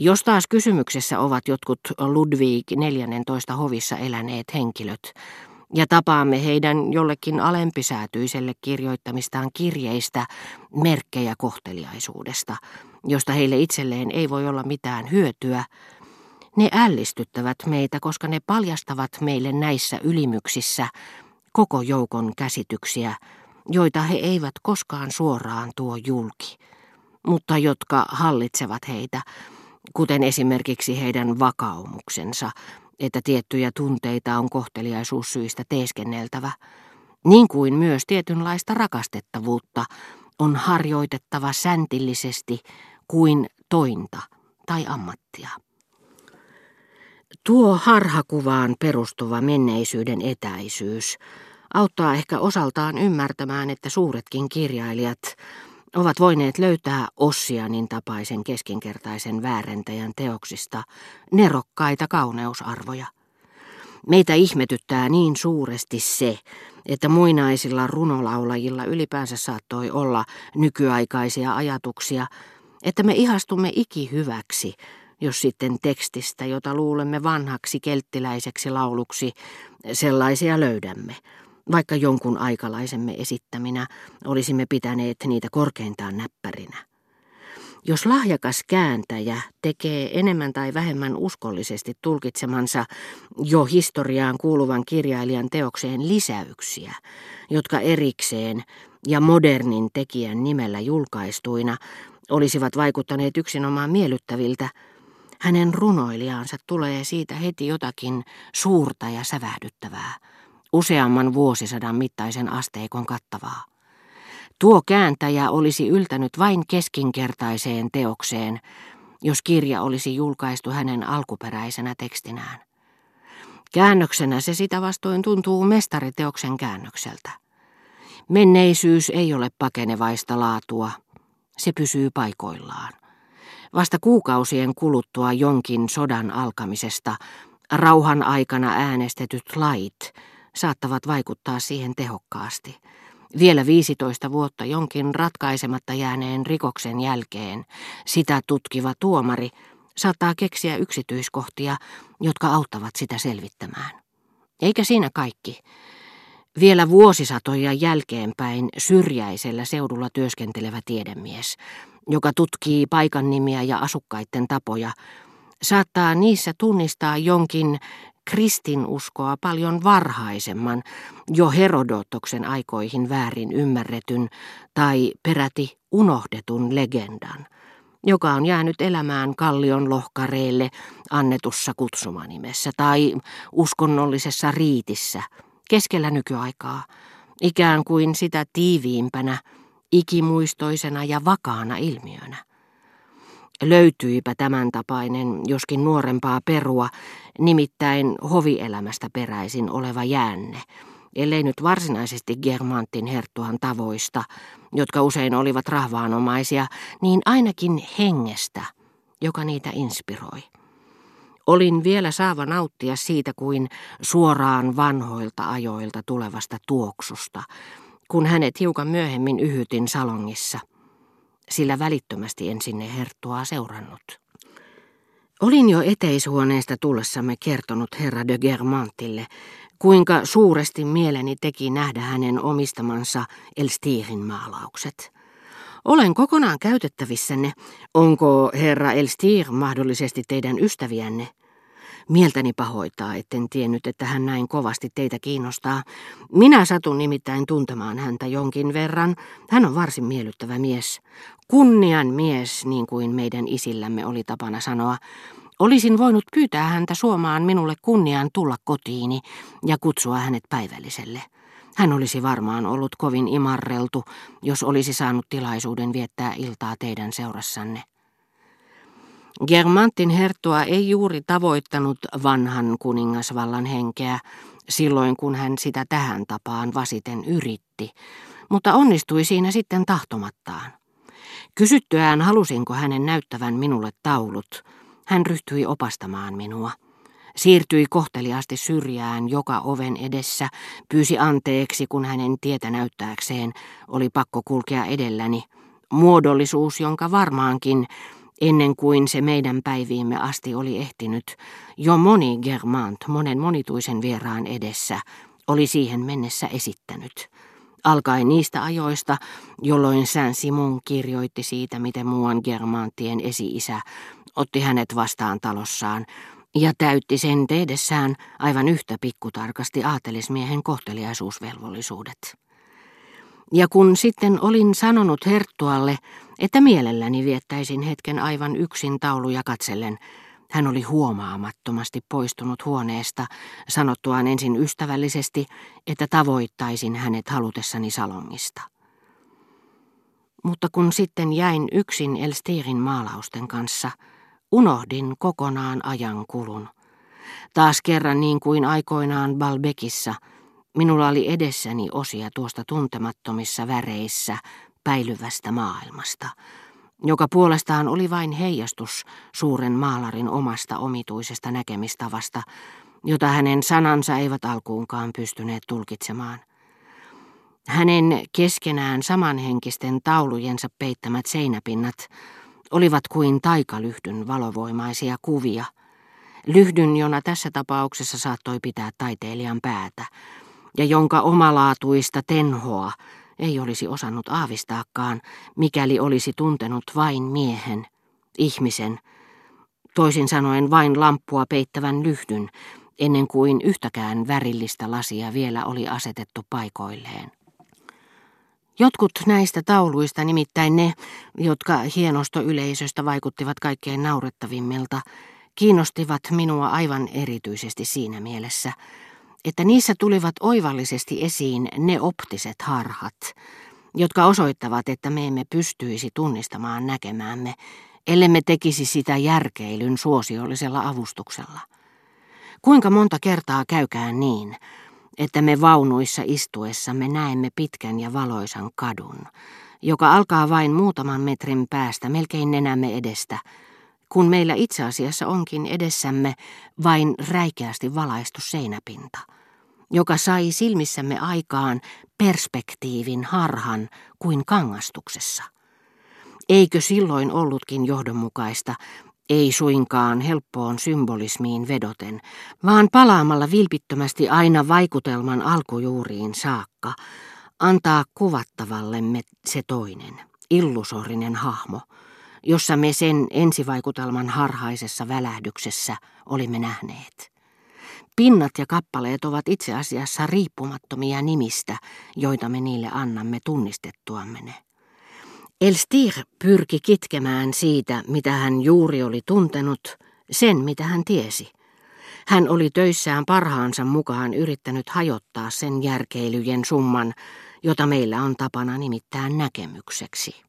Jos taas kysymyksessä ovat jotkut Ludwig 14 hovissa eläneet henkilöt, ja tapaamme heidän jollekin alempisäätyiselle kirjoittamistaan kirjeistä merkkejä kohteliaisuudesta, josta heille itselleen ei voi olla mitään hyötyä, ne ällistyttävät meitä, koska ne paljastavat meille näissä ylimyksissä koko joukon käsityksiä, joita he eivät koskaan suoraan tuo julki, mutta jotka hallitsevat heitä, kuten esimerkiksi heidän vakaumuksensa, että tiettyjä tunteita on kohteliaisuussyistä teeskenneltävä, niin kuin myös tietynlaista rakastettavuutta on harjoitettava säntillisesti kuin tointa tai ammattia. Tuo harhakuvaan perustuva menneisyyden etäisyys auttaa ehkä osaltaan ymmärtämään, että suuretkin kirjailijat ovat voineet löytää Ossianin tapaisen keskinkertaisen väärentäjän teoksista nerokkaita kauneusarvoja. Meitä ihmetyttää niin suuresti se, että muinaisilla runolaulajilla ylipäänsä saattoi olla nykyaikaisia ajatuksia, että me ihastumme ikihyväksi, jos sitten tekstistä, jota luulemme vanhaksi kelttiläiseksi lauluksi, sellaisia löydämme – vaikka jonkun aikalaisemme esittäminä olisimme pitäneet niitä korkeintaan näppärinä. Jos lahjakas kääntäjä tekee enemmän tai vähemmän uskollisesti tulkitsemansa jo historiaan kuuluvan kirjailijan teokseen lisäyksiä, jotka erikseen ja modernin tekijän nimellä julkaistuina olisivat vaikuttaneet yksinomaan miellyttäviltä, hänen runoilijaansa tulee siitä heti jotakin suurta ja sävähdyttävää useamman vuosisadan mittaisen asteikon kattavaa. Tuo kääntäjä olisi yltänyt vain keskinkertaiseen teokseen, jos kirja olisi julkaistu hänen alkuperäisenä tekstinään. Käännöksenä se sitä vastoin tuntuu mestariteoksen käännökseltä. Menneisyys ei ole pakenevaista laatua, se pysyy paikoillaan. Vasta kuukausien kuluttua jonkin sodan alkamisesta rauhan aikana äänestetyt lait saattavat vaikuttaa siihen tehokkaasti. Vielä 15 vuotta jonkin ratkaisematta jääneen rikoksen jälkeen sitä tutkiva tuomari saattaa keksiä yksityiskohtia, jotka auttavat sitä selvittämään. Eikä siinä kaikki. Vielä vuosisatoja jälkeenpäin syrjäisellä seudulla työskentelevä tiedemies, joka tutkii paikan nimiä ja asukkaiden tapoja, saattaa niissä tunnistaa jonkin kristinuskoa paljon varhaisemman, jo Herodotoksen aikoihin väärin ymmärretyn tai peräti unohdetun legendan, joka on jäänyt elämään kallion lohkareille annetussa kutsumanimessä tai uskonnollisessa riitissä keskellä nykyaikaa, ikään kuin sitä tiiviimpänä, ikimuistoisena ja vakaana ilmiönä. Löytyipä tämän tapainen, joskin nuorempaa perua, nimittäin hovielämästä peräisin oleva jäänne, ellei nyt varsinaisesti Germantin herttuhan tavoista, jotka usein olivat rahvaanomaisia, niin ainakin hengestä, joka niitä inspiroi. Olin vielä saava nauttia siitä kuin suoraan vanhoilta ajoilta tulevasta tuoksusta, kun hänet hiukan myöhemmin yhytin salongissa – sillä välittömästi en sinne herttua seurannut. Olin jo eteishuoneesta tullessamme kertonut herra de Germantille, kuinka suuresti mieleni teki nähdä hänen omistamansa Elstirin maalaukset. Olen kokonaan käytettävissänne. Onko herra Elstir mahdollisesti teidän ystäviänne? Mieltäni pahoittaa, etten tiennyt, että hän näin kovasti teitä kiinnostaa. Minä satun nimittäin tuntemaan häntä jonkin verran. Hän on varsin miellyttävä mies. Kunnian mies, niin kuin meidän isillämme oli tapana sanoa. Olisin voinut pyytää häntä suomaan minulle kunnian tulla kotiini ja kutsua hänet päivälliselle. Hän olisi varmaan ollut kovin imarreltu, jos olisi saanut tilaisuuden viettää iltaa teidän seurassanne. Germantin herttua ei juuri tavoittanut vanhan kuningasvallan henkeä silloin, kun hän sitä tähän tapaan vasiten yritti, mutta onnistui siinä sitten tahtomattaan. Kysyttyään halusinko hänen näyttävän minulle taulut, hän ryhtyi opastamaan minua. Siirtyi kohteliaasti syrjään joka oven edessä, pyysi anteeksi, kun hänen tietä näyttääkseen oli pakko kulkea edelläni. Muodollisuus, jonka varmaankin Ennen kuin se meidän päiviimme asti oli ehtinyt, jo moni Germant monen monituisen vieraan edessä oli siihen mennessä esittänyt. Alkaen niistä ajoista, jolloin Saint-Simon kirjoitti siitä, miten muuan Germantien esi-isä otti hänet vastaan talossaan ja täytti sen tehdessään aivan yhtä pikkutarkasti aatelismiehen kohteliaisuusvelvollisuudet. Ja kun sitten olin sanonut Herttualle, että mielelläni viettäisin hetken aivan yksin tauluja katsellen, hän oli huomaamattomasti poistunut huoneesta, sanottuaan ensin ystävällisesti, että tavoittaisin hänet halutessani salongista. Mutta kun sitten jäin yksin Elstirin maalausten kanssa, unohdin kokonaan ajan kulun. Taas kerran niin kuin aikoinaan Balbekissa, minulla oli edessäni osia tuosta tuntemattomissa väreissä päilyvästä maailmasta, joka puolestaan oli vain heijastus suuren maalarin omasta omituisesta näkemistavasta, jota hänen sanansa eivät alkuunkaan pystyneet tulkitsemaan. Hänen keskenään samanhenkisten taulujensa peittämät seinäpinnat olivat kuin taikalyhdyn valovoimaisia kuvia. Lyhdyn, jona tässä tapauksessa saattoi pitää taiteilijan päätä, ja jonka omalaatuista tenhoa ei olisi osannut aavistaakaan, mikäli olisi tuntenut vain miehen, ihmisen, toisin sanoen vain lamppua peittävän lyhdyn, ennen kuin yhtäkään värillistä lasia vielä oli asetettu paikoilleen. Jotkut näistä tauluista, nimittäin ne, jotka hienostoyleisöstä vaikuttivat kaikkein naurettavimmilta, kiinnostivat minua aivan erityisesti siinä mielessä, että niissä tulivat oivallisesti esiin ne optiset harhat, jotka osoittavat, että me emme pystyisi tunnistamaan näkemäämme, ellemme tekisi sitä järkeilyn suosiollisella avustuksella. Kuinka monta kertaa käykään niin, että me vaunuissa istuessamme näemme pitkän ja valoisan kadun, joka alkaa vain muutaman metrin päästä melkein nenämme edestä, kun meillä itse asiassa onkin edessämme vain räikeästi valaistu seinäpinta, joka sai silmissämme aikaan perspektiivin harhan kuin kangastuksessa. Eikö silloin ollutkin johdonmukaista, ei suinkaan helppoon symbolismiin vedoten, vaan palaamalla vilpittömästi aina vaikutelman alkujuuriin saakka, antaa kuvattavallemme se toinen, illusorinen hahmo, jossa me sen ensivaikutelman harhaisessa välähdyksessä olimme nähneet. Pinnat ja kappaleet ovat itse asiassa riippumattomia nimistä, joita me niille annamme tunnistettuamme ne. Elstir pyrki kitkemään siitä, mitä hän juuri oli tuntenut, sen, mitä hän tiesi. Hän oli töissään parhaansa mukaan yrittänyt hajottaa sen järkeilyjen summan, jota meillä on tapana nimittää näkemykseksi.